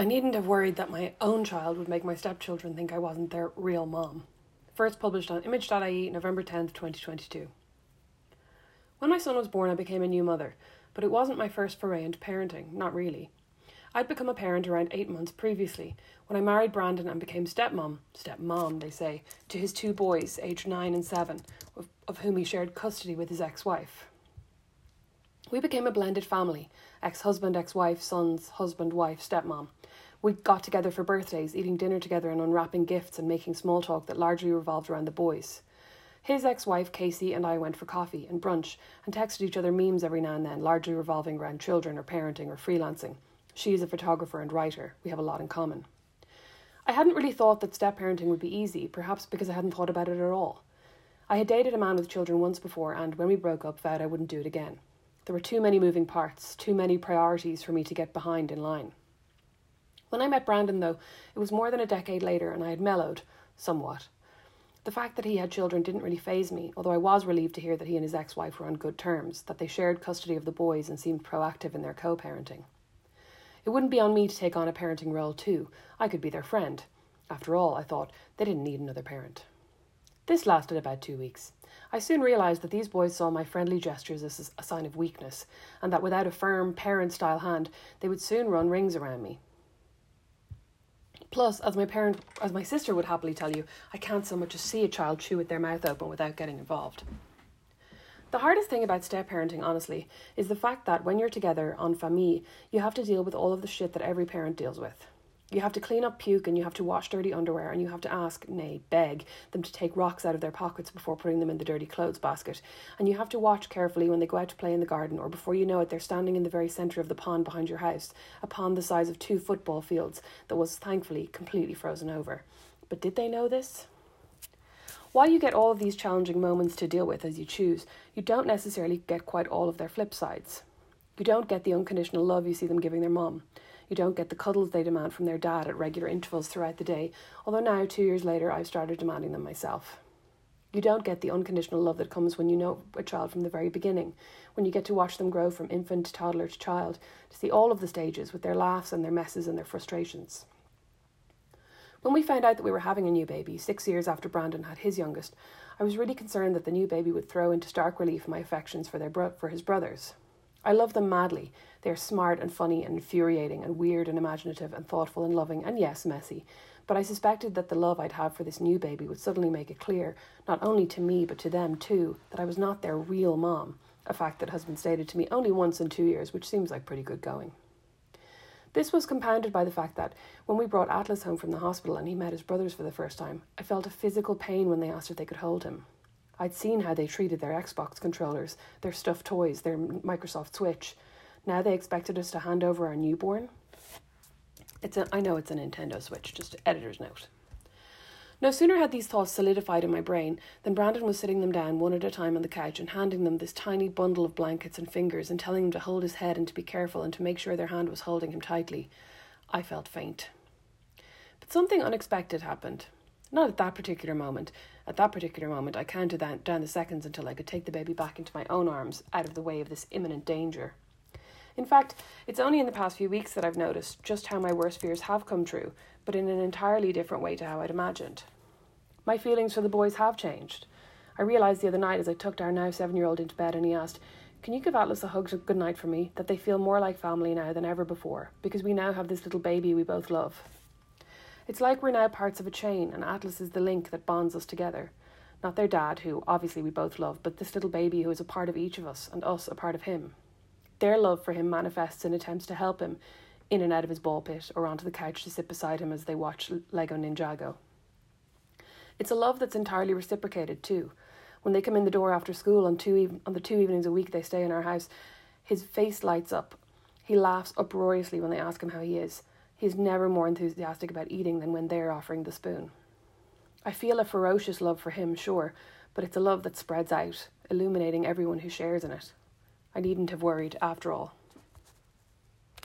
I needn't have worried that my own child would make my stepchildren think I wasn't their real mom. First published on image.ie November 10th, 2022. When my son was born, I became a new mother, but it wasn't my first foray into parenting, not really. I'd become a parent around eight months previously, when I married Brandin and became stepmom, stepmom, they say, to his two boys, aged nine and seven, of, of whom he shared custody with his ex wife. We became a blended family ex husband, ex wife, sons, husband, wife, stepmom. We got together for birthdays, eating dinner together and unwrapping gifts and making small talk that largely revolved around the boys. His ex wife, Kasey, and I went for coffee and brunch and texted each other memes every now and then, largely revolving around children or parenting or freelancing. She is a photographer and writer. We have a lot in common. I hadn't really thought that step parenting would be easy, perhaps because I hadn't thought about it at all. I had dated a man with children once before, and when we broke up, vowed I wouldn't do it again. There were too many moving parts, too many priorities for me to get behind in line. When I met Brandin, though, it was more than a decade later, and I had mellowed somewhat. The fact that he had children didn't really faze me, although I was relieved to hear that he and his ex wife were on good terms, that they shared custody of the boys and seemed proactive in their co parenting. It wouldn't be on me to take on a parenting role, too. I could be their friend. After all, I thought, they didn't need another parent. This lasted about two weeks. I soon realised that these boys saw my friendly gestures as a sign of weakness, and that without a firm, parent style hand, they would soon run rings around me. Plus, as my parent, as my sister would happily tell you, I can't so much as see a child chew with their mouth open without getting involved. The hardest thing about step parenting, honestly, is the fact that when you're together on famille, you have to deal with all of the shit that every parent deals with. You have to clean up puke and you have to wash dirty underwear and you have to ask, nay, beg, them to take rocks out of their pockets before putting them in the dirty clothes basket. And you have to watch carefully when they go out to play in the garden, or before you know it, they're standing in the very centre of the pond behind your house, a pond the size of two football fields that was thankfully completely frozen over. But did they know this? While you get all of these challenging moments to deal with as you choose, you don't necessarily get quite all of their flip sides. You don't get the unconditional love you see them giving their mum. You don't get the cuddles they demand from their dad at regular intervals throughout the day, although now, two years later, I've started demanding them myself. You don't get the unconditional love that comes when you know a child from the very beginning, when you get to watch them grow from infant to toddler to child, to see all of the stages with their laughs and their messes and their frustrations. When we found out that we were having a new baby, six years after Brandin had his youngest, I was really concerned that the new baby would throw into stark relief my affections for, their bro- for his brothers. I love them madly. They are smart and funny and infuriating and weird and imaginative and thoughtful and loving and yes, messy. But I suspected that the love I'd have for this new baby would suddenly make it clear, not only to me but to them too, that I was not their real mom, a fact that has been stated to me only once in two years, which seems like pretty good going. This was compounded by the fact that when we brought Atlas home from the hospital and he met his brothers for the first time, I felt a physical pain when they asked if they could hold him. I'd seen how they treated their Xbox controllers, their stuffed toys, their Microsoft Switch. Now they expected us to hand over our newborn. It's a, I know it's a Nintendo Switch, just editor's note. No sooner had these thoughts solidified in my brain than Brandin was sitting them down one at a time on the couch and handing them this tiny bundle of blankets and fingers and telling them to hold his head and to be careful and to make sure their hand was holding him tightly. I felt faint. But something unexpected happened. Not at that particular moment. At that particular moment, I counted down the seconds until I could take the baby back into my own arms, out of the way of this imminent danger. In fact, it's only in the past few weeks that I've noticed just how my worst fears have come true, but in an entirely different way to how I'd imagined. My feelings for the boys have changed. I realised the other night as I tucked our now seven year old into bed and he asked, Can you give Atlas a hug good night for me? That they feel more like family now than ever before, because we now have this little baby we both love. It's like we're now parts of a chain, and Atlas is the link that bonds us together. Not their dad, who obviously we both love, but this little baby who is a part of each of us, and us a part of him. Their love for him manifests in attempts to help him in and out of his ball pit or onto the couch to sit beside him as they watch Lego Ninjago. It's a love that's entirely reciprocated too. When they come in the door after school on two on the two evenings a week they stay in our house, his face lights up. He laughs uproariously when they ask him how he is. He is never more enthusiastic about eating than when they're offering the spoon. I feel a ferocious love for him, sure, but it's a love that spreads out, illuminating everyone who shares in it. I needn't have worried after all.